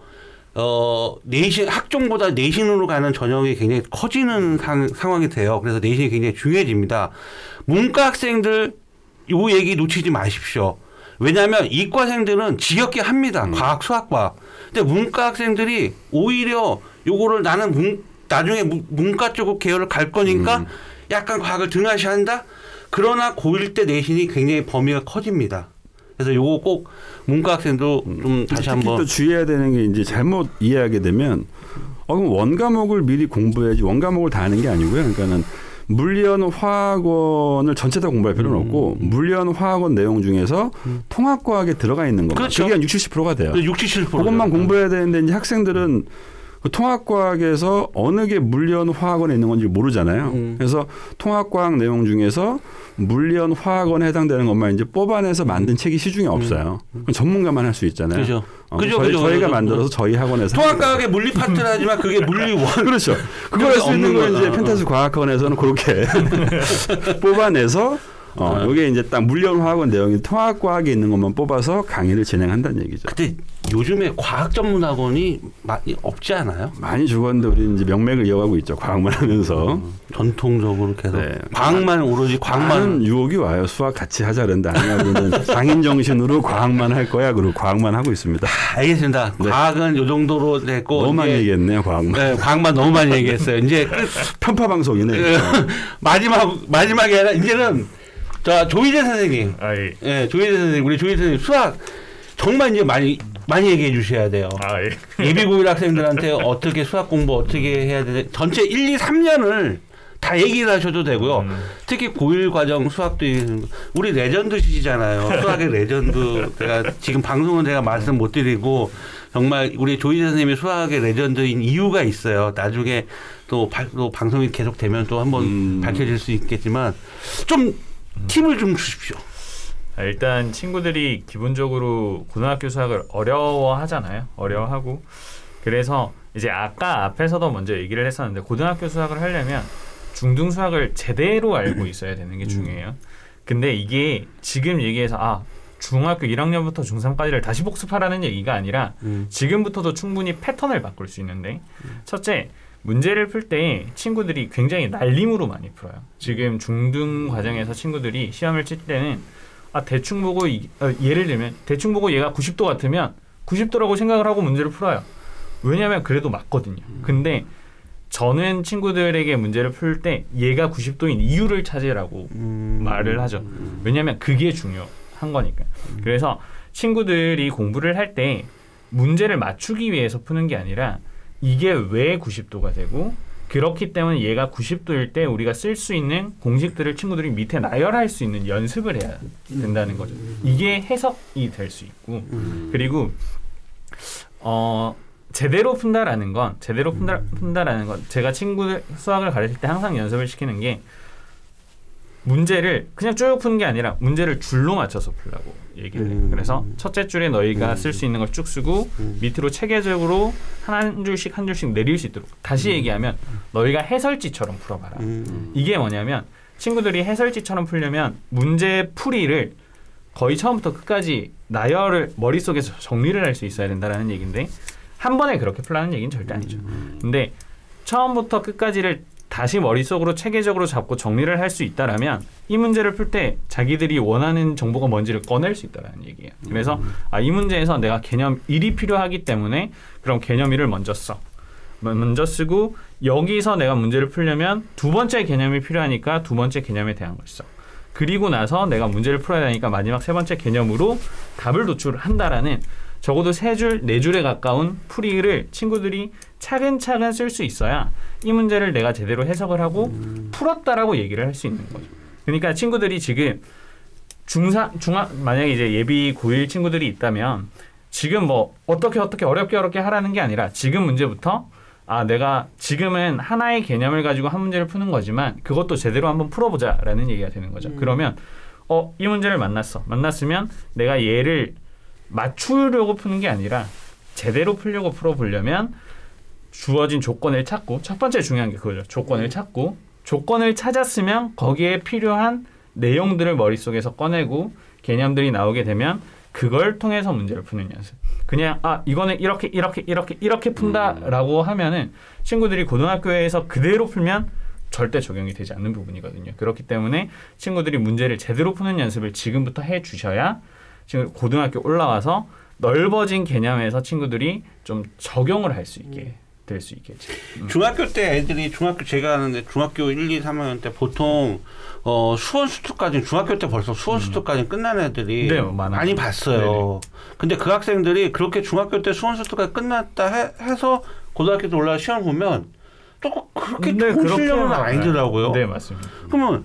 어 내신 학종보다 내신으로 가는 전형이 굉장히 커지는 상, 상황이 돼요. 그래서 내신이 굉장히 중요해집니다. 문과 학생들 요 얘기 놓치지 마십시오. 왜냐하면 이과생들은 지겹게 합니다. 과학, 수학과. 근데 문과 학생들이 오히려 요거를 나는 문, 나중에 문- 문과 쪽 계열을 갈 거니까 약간 과학을 등하시한다. 그러나 고1 때 내신이 굉장히 범위가 커집니다. 그래서 요거 꼭 문과 학생도 좀 다시 한번 또 주의해야 되는 게 이제 잘못 이해하게 되면 어 그럼 원 과목을 미리 공부해야지 원 과목을 다 하는 게 아니고요. 그러니까는 물리원 화학원을 전체 다 공부할 필요는 없고 물리원 화학원 내용 중에서 통합과학에 들어가 있는 거. 그렇죠. 그게 한 60, 70%가 돼요. 67%. 그것만 공부해야 되는데 이제 학생들은 그 통합과학에서 어느 게 물리원 화학원에 있는 건지 모르잖아요. 음. 그래서 통합과학 내용 중에서 물리원 화학원에 해당되는 것만 이제 뽑아내서 만든 책이 시중에 없어요. 그건 전문가만 할 수 있잖아요. 음. 그죠. 어, 그죠, 저희, 그죠, 저희가 그죠. 만들어서 저희 학원에서 통합과학의 물리 파트를 하지만 그게 물리원. *laughs* 그렇죠. 그걸 할 수 있는 건 이제. 펜타스 과학학원에서는 그렇게 *laughs* *laughs* 뽑아내서 어, 이게 이제 딱 물리원 화학원 내용이 통합과학에 있는 것만 뽑아서 강의를 진행한다는 얘기죠. 근데 요즘에 과학 전문 학원이 많이 없지 않아요? 많이 죽었는데 우리는 이제 명맥을 이어가고 있죠. 과학만 하면서. 전통적으로 계속 네. 과학만 오로지 과학만 유혹이 와요. 수학 같이 하자 그런데 아니야. 장인 정신으로 과학만 할 거야. 그리고 과학만 하고 있습니다. 알겠습니다. 네. 과학은 요 정도로 됐고 너무 많이 얘기했네요. 과학만. 네, 과학만 너무 많이 얘기했어요. 이제 끝. 편파 방송이네. *laughs* 예, 마지막 마지막에 이제는 자 조희재 선생님, 아 예. 예, 조희재 선생님, 우리 조희재 선생님 수학 정말 이제 많이 많이 얘기해 주셔야 돼요. 아 예. *laughs* 예비 고일 학생들한테 어떻게 수학 공부 어떻게 해야 돼? 전체 1, 2, 3년을 다 얘기를 하셔도 되고요. 음. 특히 고1 과정 수학도 우리 레전드 시잖아요. 수학의 레전드. *laughs* 제가 지금 방송은 제가 말씀 못 드리고 정말 우리 조희 선생님이 수학의 레전드인 이유가 있어요. 나중에 또, 발- 또 방송이 계속 되면 또 한번 음. 밝혀질 수 있겠지만 좀 팁을 좀 주십시오. 아, 일단 친구들이 기본적으로 고등학교 수학을 어려워하잖아요. 어려워하고 그래서 이제 아까 앞에서도 먼저 얘기를 했었는데 고등학교 수학을 하려면 중등 수학을 제대로 알고 *clears throat* 있어야 되는 게 중요해요. 근데 이게 지금 얘기해서 아 중학교 1학년부터 중3까지를 다시 복습하라는 얘기가 아니라 음. 지금부터도 충분히 패턴을 바꿀 수 있는데 첫째 문제를 풀 때 친구들이 굉장히 날림으로 많이 풀어요. 지금 중등 과정에서 친구들이 시험을 칠 때는 아 대충 보고 이- 어, 예를 들면 대충 보고 얘가 90도 같으면 90도라고 생각을 하고 문제를 풀어요. 왜냐하면 그래도 맞거든요. 근데 저는 친구들에게 문제를 풀 때 얘가 90도인 이유를 찾으라고 음. 말을 하죠. 왜냐하면 그게 중요한 거니까. 그래서 친구들이 공부를 할 때 문제를 맞추기 위해서 푸는 게 아니라 이게 왜 90도가 되고 그렇기 때문에 얘가 90도일 때 우리가 쓸 수 있는 공식들을 친구들이 밑에 나열할 수 있는 연습을 해야 된다는 거죠. 이게 해석이 될 수 있고 그리고 어 제대로 푼다라는 건 제대로 푼다, 푼다라는 건 제가 친구들 수학을 가르칠 때 항상 연습을 시키는 게 문제를 그냥 쭉 푸는 게 아니라 문제를 줄로 맞춰서 풀라고 얘기를 해요. 음. 그래서 첫째 줄에 너희가 쓸수 있는 걸 쭉 쓰고 음. 밑으로 체계적으로 한 줄씩 한 줄씩 내릴 수 있도록 다시 얘기하면 너희가 해설지처럼 풀어봐라. 음. 이게 뭐냐면 친구들이 해설지처럼 풀려면 문제 풀이를 거의 처음부터 끝까지 나열을 머릿속에서 정리를 할 수 있어야 된다라는 얘기인데 한 번에 그렇게 풀라는 얘기는 절대 아니죠. 근데 처음부터 끝까지를 다시 머릿속으로 체계적으로 잡고 정리를 할 수 있다라면 이 문제를 풀 때 자기들이 원하는 정보가 뭔지를 꺼낼 수 있다라는 얘기예요. 그래서 아, 이 문제에서 내가 개념 1이 필요하기 때문에 그럼 개념 1을 먼저 써. 먼저 쓰고 여기서 내가 문제를 풀려면 두 번째 개념이 필요하니까 두 번째 개념에 대한 걸 써. 그리고 나서 내가 문제를 풀어야 되니까 마지막 세 번째 개념으로 답을 도출한다라는 적어도 세 줄, 네 줄에 가까운 풀이를 친구들이 차근차근 쓸 수 있어야 이 문제를 내가 제대로 해석을 하고 풀었다라고 얘기를 할 수 있는 거죠. 그러니까 친구들이 지금 중사 중학 만약에 이제 예비 고1 친구들이 있다면 지금 뭐 어떻게 어떻게 어렵게 어렵게 하라는 게 아니라 지금 문제부터 아 내가 지금은 하나의 개념을 가지고 한 문제를 푸는 거지만 그것도 제대로 한번 풀어보자라는 얘기가 되는 거죠. 그러면 어 이 문제를 만났어. 만났으면 내가 얘를 맞추려고 푸는 게 아니라 제대로 풀려고 풀어보려면 주어진 조건을 찾고 첫 번째 중요한 게 그거죠. 조건을 찾고 조건을 찾았으면 거기에 필요한 내용들을 머릿속에서 꺼내고 개념들이 나오게 되면 그걸 통해서 문제를 푸는 연습. 그냥 아 이거는 이렇게 이렇게 이렇게 이렇게 푼다라고 하면은 친구들이 고등학교에서 그대로 풀면 절대 적용이 되지 않는 부분이거든요. 그렇기 때문에 친구들이 문제를 제대로 푸는 연습을 지금부터 해 주셔야 지금 고등학교 올라와서 넓어진 개념에서 친구들이 좀 적용을 할 수 있게 될 수 있겠죠. 음. 중학교 때 애들이 중학교 제가 하는데 중학교 1, 2, 3학년 때 보통 어 수원 수투까지 중학교 때 벌써 수원 수투까지 끝난 애들이 네. 많이 봤어요. 근데 그 학생들이 그렇게 중학교 때 수원 수투까지 끝났다 해, 해서 고등학교 때 올라가 시험 보면 또 그렇게 네, 좋은 실력은. 아니더라고요. 네, 맞습니다. 그러면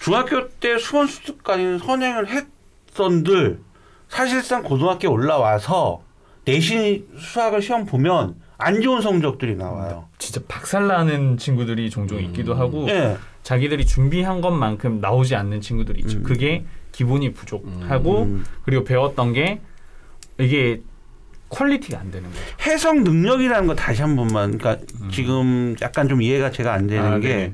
중학교 때 수원 수투까지 선행을 했던들 사실상 고등학교 올라와서 내신 수학을 시험 보면 안 좋은 성적들이 나와요. 진짜 박살나는 친구들이 종종 있기도 하고 예. 자기들이 준비한 것만큼 나오지 않는 친구들이 있죠. 그게 기본이 부족하고 음. 그리고 배웠던 게 이게 퀄리티가 안 되는 거죠. 해석 능력이라는 거 다시 한 번만 그러니까 지금 약간 좀 이해가 제가 안 되는 아, 게 네네.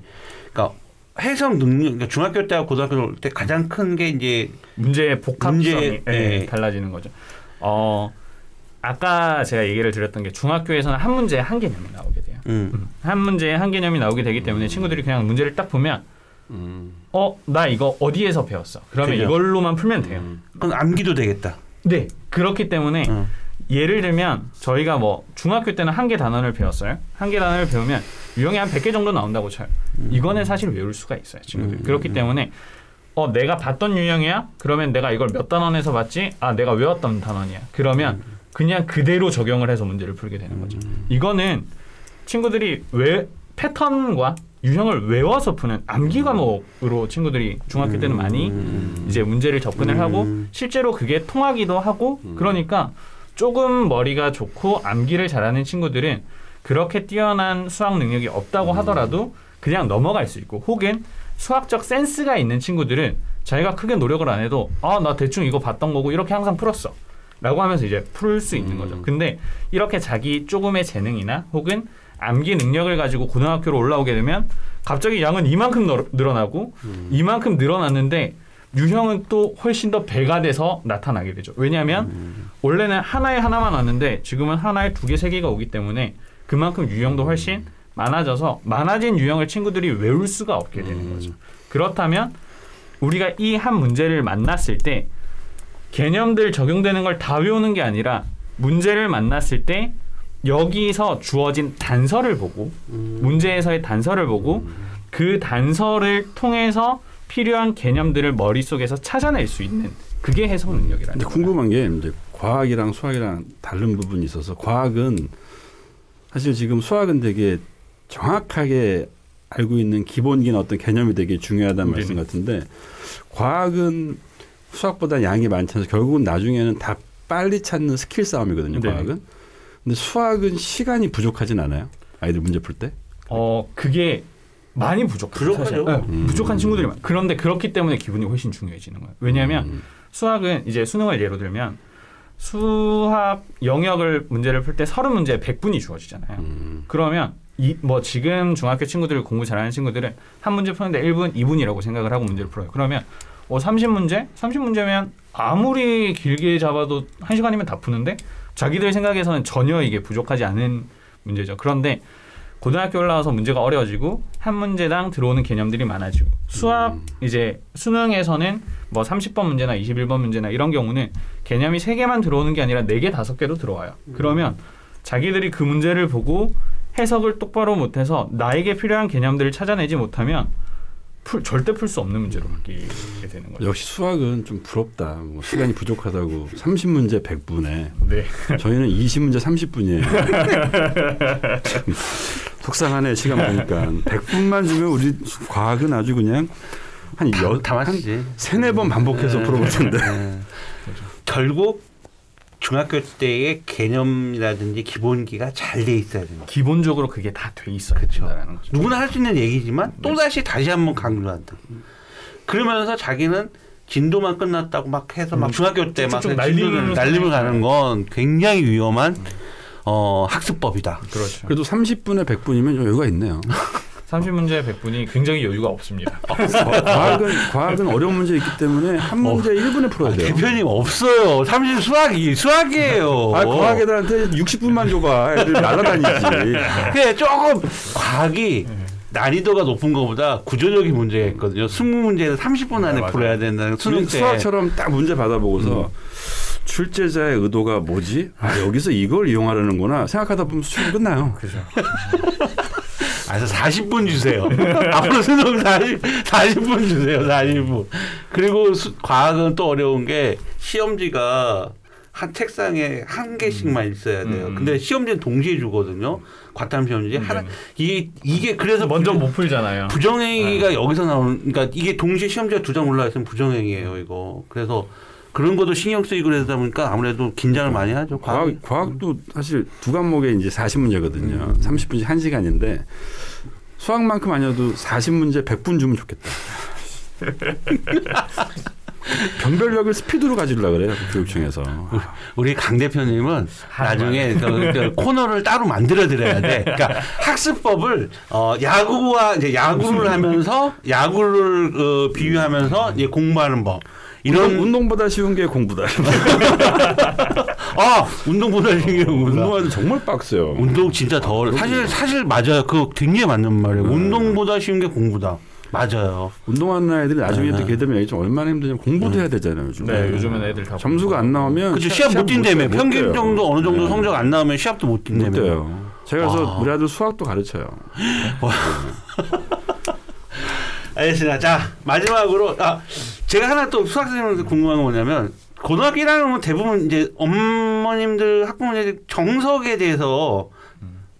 그러니까 해석 능력 그러니까 중학교 때와 고등학교 때 가장 큰 게 이제 문제의 복합성이 문제, 예, 네. 달라지는 거죠. 어 아까 제가 얘기를 드렸던 게 중학교에서는 한 문제에 한 개념이 나오게 돼요. 음. 한 문제에 한 개념이 나오게 되기 때문에 친구들이 그냥 문제를 딱 보면 어 나 이거 어디에서 배웠어? 그러면 그죠. 이걸로만 풀면 돼요. 그건 암기도 되겠다. 네 그렇기 때문에 음. 예를 들면 저희가 뭐 중학교 때는 한 개 단원을 배웠어요. 한 개 단원을 배우면 유형이 한 100개 정도 나온다고 쳐요. 이거는 사실 외울 수가 있어요, 친구들. 그렇기 때문에 어 내가 봤던 유형이야? 그러면 내가 이걸 몇 단원에서 봤지? 아, 내가 외웠던 단원이야. 그러면 그냥 그대로 적용을 해서 문제를 풀게 되는 거죠. 이거는 친구들이 왜 패턴과 유형을 외워서 푸는 암기 과목으로 친구들이 중학교 때는 많이 이제 문제를 접근을 하고 실제로 그게 통하기도 하고 그러니까 조금 머리가 좋고 암기를 잘하는 친구들은 그렇게 뛰어난 수학 능력이 없다고 하더라도 그냥 넘어갈 수 있고 혹은 수학적 센스가 있는 친구들은 자기가 크게 노력을 안 해도 아 나 대충 이거 봤던 거고 이렇게 항상 풀었어 라고 하면서 이제 풀 수 있는 거죠. 근데 이렇게 자기 조금의 재능이나 혹은 암기 능력을 가지고 고등학교로 올라오게 되면 갑자기 양은 이만큼 너- 늘어나고 이만큼 늘어났는데 유형은 또 훨씬 더 배가 돼서 나타나게 되죠. 왜냐하면 원래는 하나에 하나만 왔는데 지금은 하나에 두 개, 세 개가 오기 때문에 그만큼 유형도 훨씬 많아져서 많아진 유형을 친구들이 외울 수가 없게 되는 거죠. 그렇다면 우리가 이 한 문제를 만났을 때 개념들 적용되는 걸 다 외우는 게 아니라 문제를 만났을 때 여기서 주어진 단서를 보고 문제에서의 단서를 보고 그 단서를 통해서 필요한 개념들을 머릿속에서 찾아낼 수 있는 그게 해석 능력이라는 근데 거예요. 궁금한 게 이제 과학이랑 수학이랑 다른 부분이 있어서 과학은 사실 지금 수학은 되게 정확하게 알고 있는 기본기나 어떤 개념이 되게 중요하다는 말씀 네네. 같은데 과학은 수학보다 양이 않아서 결국은 나중에는 다 빨리 찾는 스킬 싸움이거든요. 네. 과학은. 근데 수학은 시간이 부족하진 않아요. 아이들 문제 풀 때. 어 그게 많이 부족해요. 부족하죠. 네, 음. 부족한 친구들이 많아요. 그런데 그렇기 때문에 기본이 훨씬 중요해지는 거예요. 왜냐하면 음. 수학은 이제 수능을 예로 들면 수학 영역을 문제를 풀 때 서른 문제에 100분이 주어지잖아요. 음. 그러면 이 뭐 지금 중학교 친구들 공부 잘하는 친구들은 한 문제 푸는데 1분, 2분이라고 생각을 하고 문제를 풀어요. 그러면 어 30문제? 30문제면 아무리 길게 잡아도 1시간이면 다 푸는데 자기들 생각에서는 전혀 이게 부족하지 않은 문제죠. 그런데 고등학교 올라와서 문제가 어려워지고 한 문제당 들어오는 개념들이 많아지고 수학 이제 수능에서는 뭐 30번 문제나 21번 문제나 이런 경우는 개념이 3개만 들어오는 게 아니라 4개, 5개도 들어와요. 그러면 자기들이 그 문제를 보고 해석을 똑바로 못해서 나에게 필요한 개념들을 찾아내지 못하면 풀, 절대 풀 수 없는 문제로 바뀌게 되는 거죠. 역시 수학은 좀 부럽다. 뭐 시간이 부족하다고 30문제 100분에 네. 저희는 20문제 30분이에요. 속상하네 시간 보니까 100분만 주면 우리 과학은 아주 그냥 한 다, 여, 다한 맞지. 세네 번 반복해서 네. 풀어볼 텐데. 네. 결국 중학교 때의 개념이라든지 기본기가 잘 돼 있어야 돼요. 기본적으로 그게 다 돼 있어야 그쵸. 된다는 거죠. 누구나 할 수 있는 얘기지만 또 다시 다시 한번 강조한다. 그러면서 자기는 진도만 끝났다고 막 해서 막 음, 중학교 때 막 날리는 날림을 가는 건 굉장히 위험한 어, 학습법이다. 그렇죠. 그래도 30분에 100분이면 좀 여유가 있네요. *laughs* 30문제 100분이 굉장히 여유가 없습니다. *laughs* 과학은 과학은 어려운 문제 있기 때문에 한 문제 1분에 풀어야 돼요. 대표님 없어요. 30 수학이 수학이에요. 아, 과학 애들한테 60분만 줘봐. 애들 날아다니지. *laughs* 그래 조금 과학이 난이도가 높은 것보다 구조적인 문제가 있거든요. 20문제를 30분 안에 네. 풀어야 된다는 수능 때. 수학처럼 딱 문제 받아보고서 출제자의 의도가 뭐지? 아, 여기서 이걸 이용하려는구나. 생각하다 보면 수능 끝나요. 그죠. *laughs* 아, 그래서 40분 주세요. *laughs* 앞으로 수능 40, 40분 주세요. 40분. 그리고 수, 과학은 또 어려운 게 시험지가 한 책상에 한 개씩만 있어야 돼요. 음. 근데 시험지는 동시에 주거든요. 과탐 시험지 하나 네. 이게 이게 그래서 먼저 부- 못 풀잖아요. 부정행위가 여기서 나오는 그러니까 이게 동시에 시험지가 두 장 올라 있으면 부정행위예요, 이거. 그래서 그런 것도 신경 쓰이고 그러다 보니까 아무래도 긴장을 많이 하죠. 과학. 과학, 과학도 사실 두 과목에 이제 40문제거든요. 30분씩 1시간인데 수학만큼 아니어도 40문제 100분 주면 좋겠다. *laughs* 변별력을 스피드로 가지려고 그래요. 교육청에서. 우리 강 대표님은 나중에 그, 그 코너를 따로 만들어 드려야 돼. 그러니까 학습법을 어, 야구와 이제 야구를 하면서 야구를 어, 비유하면서 이제 공부하는 법. 이런 운동보다 쉬운 게 공부다. *laughs* 아 운동보다 중요한 운동. 운동하는 정말 빡세요. 운동 진짜 더 어려. 사실 사실 맞아요. 그거 굉장히 맞는 말이에요. 운동보다 쉬운 게 공부다. 맞아요. 운동하는 아이들이 나중에 네. 또 걔들이 좀 얼마나 힘드냐면 공부도 해야 되잖아요. 요즘. 네, 요즘은 애들 다 점수가 안 나오면 그죠 시합 못 뛴다며. 못 평균 뛰어요. 정도 어느 정도 네. 성적 안 나오면 시합도 못못 뛴다며. 돼요. 제가 그래서 아. 우리 아들 수학도 가르쳐요. *laughs* 알겠습니다. 자 마지막으로 아 제가 하나 또 수학 선생님한테 궁금한 건 뭐냐면 고등학교 1학년은 대부분 이제 어머님들 학부모님들 정석에 대해서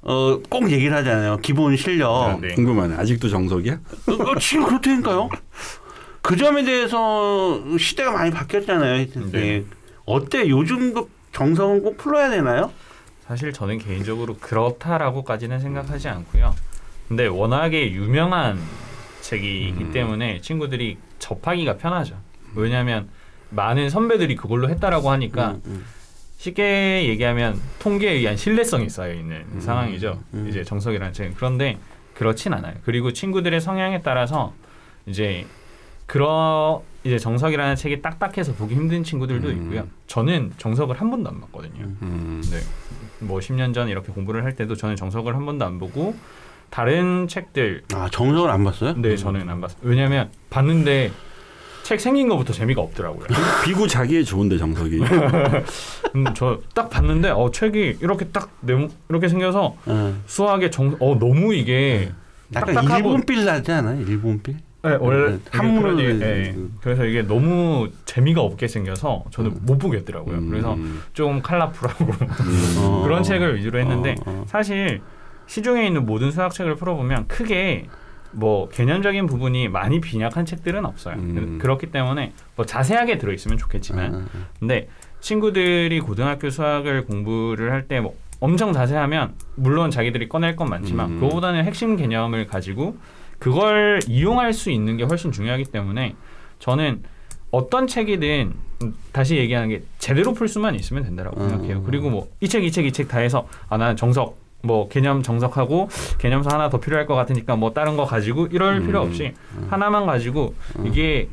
어 꼭 얘기를 하잖아요. 기본 실력. 네. 궁금하네. 아직도 정석이야? 어, 어, 지금 그렇다니까요. 그 점에 대해서 시대가 많이 바뀌었잖아요. 네. 어때? 요즘 그 정석은 꼭 풀어야 되나요? 사실 저는 개인적으로 그렇다라고까지는 생각하지 않고요. 근데 워낙에 유명한 책이기 음. 때문에 친구들이 접하기가 편하죠. 왜냐하면 많은 선배들이 그걸로 했다라고 하니까 음, 음. 쉽게 얘기하면 통계에 의한 신뢰성이 쌓여 있는 상황이죠. 음. 이제 정석이라는 책. 그런데 그렇진 않아요. 그리고 친구들의 성향에 따라서 이제 그러 이제 정석이라는 책이 딱딱해서 보기 힘든 친구들도 음. 있고요. 저는 정석을 한 번도 안 봤거든요. 음. 네. 뭐 10년 전 이렇게 공부를 할 때도 저는 정석을 한 번도 안 보고 다른 책들 아 정석을 안 봤어요? 네 저는 안 봤어요. 왜냐하면 봤는데 책 생긴 것부터 재미가 없더라고요. *laughs* 비구 자기에 좋은데 정석이. *laughs* 음, 저딱 봤는데 어 책이 이렇게 딱 네모 이렇게 생겨서 응. 수학의 정어 너무 이게 약간 딱딱하고- 일본필 나지 않아요? 일본필? 네, 원래 네, 돼 네. 있는 그래서 이게 너무 재미가 없게 생겨서 저는 못 보겠더라고요. 음. 그래서 좀 컬러풀하고 *laughs* 어. 그런 책을 위주로 했는데 어, 어. 사실 시중에 있는 모든 수학책을 풀어보면 크게 뭐 개념적인 부분이 많이 빈약한 책들은 없어요. 음. 그렇기 때문에 뭐 자세하게 들어있으면 좋겠지만 어, 어. 근데 친구들이 고등학교 수학을 공부를 할 때 뭐 엄청 자세하면 물론 자기들이 꺼낼 건 많지만 음. 그거보다는 핵심 개념을 가지고 그걸 이용할 수 있는 게 훨씬 중요하기 때문에 저는 어떤 책이든 음, 다시 얘기하는 게 제대로 풀 수만 있으면 된다라고 음. 생각해요. 그리고 뭐 이 책 이 책 이 책 다 해서 아 나는 정석 뭐 개념 정석하고 개념서 하나 더 필요할 것 같으니까 뭐 다른 거 가지고 이럴 음. 필요 없이 하나만 가지고 이게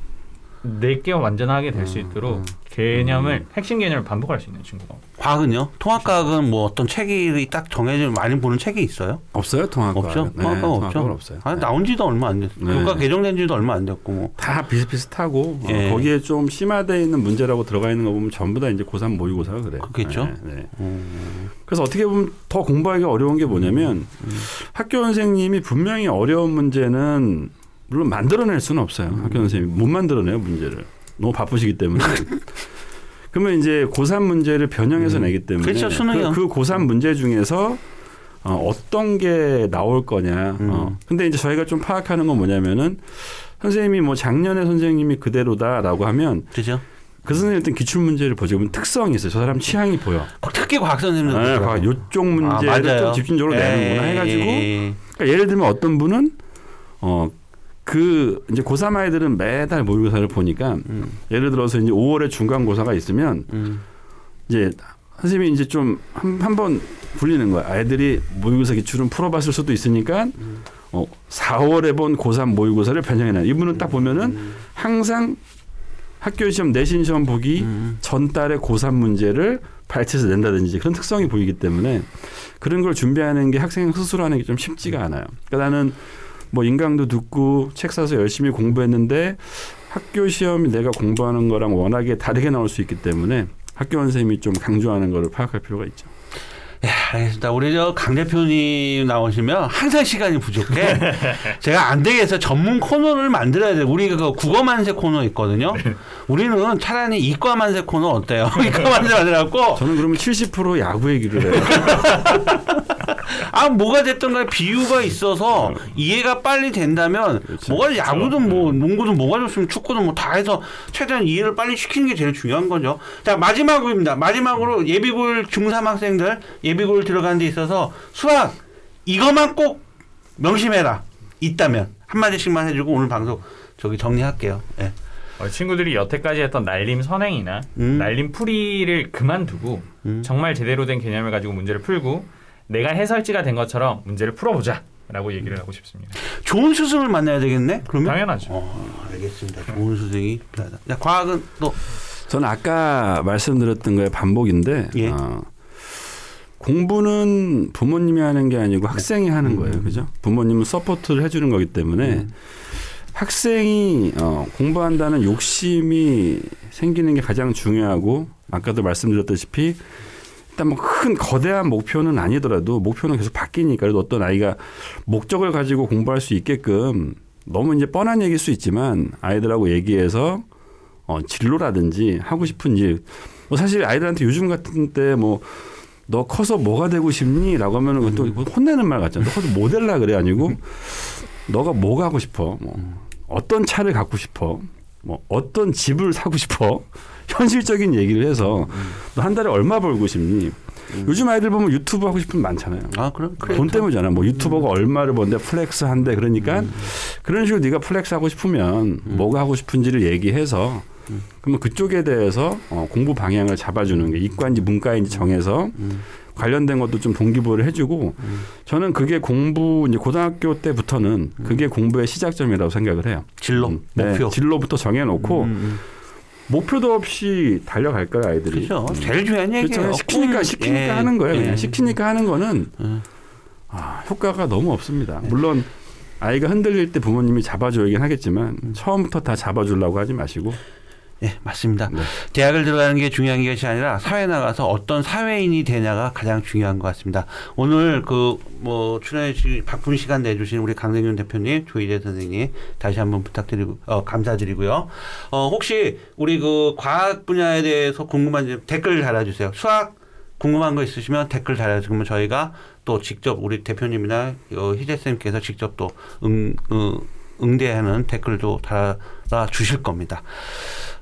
내게 완전하게 될수 음, 있도록 음. 개념을 핵심 개념을 반복할 수 있는 친구가 과학은요? 통합과학은 뭐 어떤 책이 딱 정해져 많이 보는 책이 있어요? 없어요 통합과. 없죠? 네, 통합과는 없죠. 없어요. 아, 네. 나온 지도 얼마 안 됐어. 네. 교과 개정된 지도 얼마 안 됐고 뭐. 다 비슷비슷하고 어, 예. 거기에 좀 심화되어 있는 문제라고 들어가 있는 거 보면 전부 다 이제 고3 모의고사가 그래요. 그렇겠죠. 네, 네. 음. 그래서 어떻게 보면 더 공부하기 어려운 게 뭐냐면 학교 선생님이 분명히 어려운 문제는 물론 만들어낼 수는 없어요. 음. 학교 선생님이 못 만들어내요 문제를 너무 바쁘시기 때문에. *laughs* 그러면 이제 고3 문제를 변형해서 음. 내기 때문에 그렇죠, 수능이요. 그, 그 고3 문제 중에서 어, 어떤 게 나올 거냐. 음. 어. 근데 이제 저희가 좀 파악하는 건 뭐냐면은 선생님이 뭐 작년에 선생님이 그대로다라고 하면 그죠? 그 선생님 어떤 기출 문제를 보죠. 그러면 특성이 있어요. 저 사람 취향이 보여. 특히 과학 선생님들. 네, 과학 요쪽 문제를 아. 좀 집중적으로 내는구나 예, 해가지고 예, 그러니까 예를 들면 어떤 분은 어 그 이제 고3 아이들은 매달 모의고사를 보니까 음, 예를 들어서 이제 5월에 중간고사가 있으면 음, 이제 선생님이 이제 좀한한번 불리는 거야. 아이들이 모의고사 기출은 풀어봤을 수도 있으니까 음. 어 4월에 본 고3 모의고사를 변형해놔. 이분은 딱 보면은 음, 항상 학교 시험 내신 시험 보기 음. 전달에 고3 문제를 발췌해서 낸다든지 그런 특성이 보이기 때문에 그런 걸 준비하는 게 학생 스스로 하는 게 좀 쉽지가 않아요. 그러니까 나는 뭐 인강도 듣고 책 사서 열심히 공부했는데 학교 시험이 내가 공부하는 거랑 워낙에 다르게 나올 수 있기 때문에 학교 선생님이 좀 강조하는 거를 파악할 필요가 있죠. 예, 알겠습니다. 우리 저 강 대표님 나오시면 항상 시간이 부족해. *laughs* 제가 안 되겠어. 전문 코너를 만들어야 돼. 우리 그 국어 만세 코너 있거든요. 우리는 차라리 이과 만세 코너 어때요? *laughs* 이과 만세 만들어갖고 저는 그러면 70% 야구 얘기를 해요. *laughs* 아 뭐가 됐든 간에 비유가 있어서 이해가 빨리 된다면 그렇죠. 뭐가 야구든 뭐 농구든 뭐가 좋으면 축구든 뭐 다 해서 최대한 이해를 빨리 시키는 게 제일 중요한 거죠. 자 마지막으로입니다. 마지막으로 예비고일 중3 학생들 예비고일 들어가는 데 있어서 수학 이것만 꼭 명심해라. 있다면 한 마디씩만 해주고 오늘 방송 저기 정리할게요. 예. 어, 친구들이 여태까지 했던 날림 선행이나 음. 날림 풀이를 그만두고 음. 정말 제대로 된 개념을 가지고 문제를 풀고 내가 해설지가 된 것처럼 문제를 풀어보자 라고 얘기를 하고 싶습니다. 좋은 스승을 만나야 되겠네. 그러면 당연하죠. 어, 알겠습니다. 좋은 스승이 필요하다. 자, 과학은 또 저는 아까 말씀드렸던 거에 반복인데 예. 어, 공부는 부모님이 하는 게 아니고 학생이 하는 거예요, 그죠? 부모님은 서포트를 해주는 거기 때문에 음. 학생이 어, 공부한다는 욕심이 생기는 게 가장 중요하고 아까도 말씀드렸다시피 일단 뭐 큰 거대한 목표는 아니더라도 목표는 계속 바뀌니까 그래도 어떤 아이가 목적을 가지고 공부할 수 있게끔 너무 이제 뻔한 얘기일 수 있지만 아이들하고 얘기해서 어, 진로라든지 하고 싶은 일. 뭐 사실 아이들한테 요즘 같은 때 뭐 너 커서 뭐가 되고 싶니? 라고 하면은 또 혼내는 말 같잖아. 너 커서 모델라 그래 아니고 너가 뭐가 하고 싶어? 뭐 어떤 차를 갖고 싶어? 뭐 어떤 집을 사고 싶어? *laughs* 현실적인 얘기를 해서 너 한 달에 얼마 벌고 싶니? 요즘 아이들 보면 유튜브 하고 싶은 분 많잖아요. 아 그럼 돈 때문이잖아. 뭐 유튜버가 얼마를 버는데 flex 한대. 그러니까 그런 식으로 네가 flex 하고 싶으면 뭐가 하고 싶은지를 얘기해서 그러면 그쪽에 대해서 어, 공부 방향을 잡아주는 게 이과인지 문과인지 정해서 관련된 것도 좀 동기부여를 해주고 저는 그게 공부 이제 고등학교 때부터는 그게 공부의 시작점이라고 생각을 해요. 진로 음, 네, 목표. 진로부터 정해놓고 음, 음. 목표도 없이 달려갈 거야 아이들이. 그렇죠. 음. 제일 중요한 얘기예요. 그렇죠. 시키니까 꿈. 시키니까 예. 하는 거예요. 그냥 예. 시키니까 하는 거는 음. 아, 효과가 너무 없습니다. 네. 물론 아이가 흔들릴 때 부모님이 잡아줘야긴 하겠지만 음. 처음부터 다 잡아주려고 하지 마시고 예, 맞습니다. 네. 대학을 들어가는 게 중요한 것이 아니라 사회 나가서 어떤 사회인이 되냐가 가장 중요한 것 같습니다. 오늘 그 뭐 출연해 주신 바쁜 시간 내주신 우리 강대균 대표님, 조희재 선생님 다시 한번 부탁드리고 어, 감사드리고요. 어, 혹시 우리 그 과학 분야에 대해서 궁금한 점 댓글 달아주세요. 수학 궁금한 거 있으시면 댓글 달아주시면 저희가 또 직접 우리 대표님이나 어, 희재 쌤께서 직접 또 응, 응, 응대하는 댓글도 달아 주실 겁니다.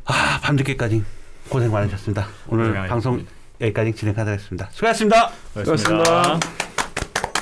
아, 밤늦게까지 고생 많으셨습니다. 오늘 고생. 방송 여기까지 진행하도록 하겠습니다. 수고하셨습니다. 수고하셨습니다.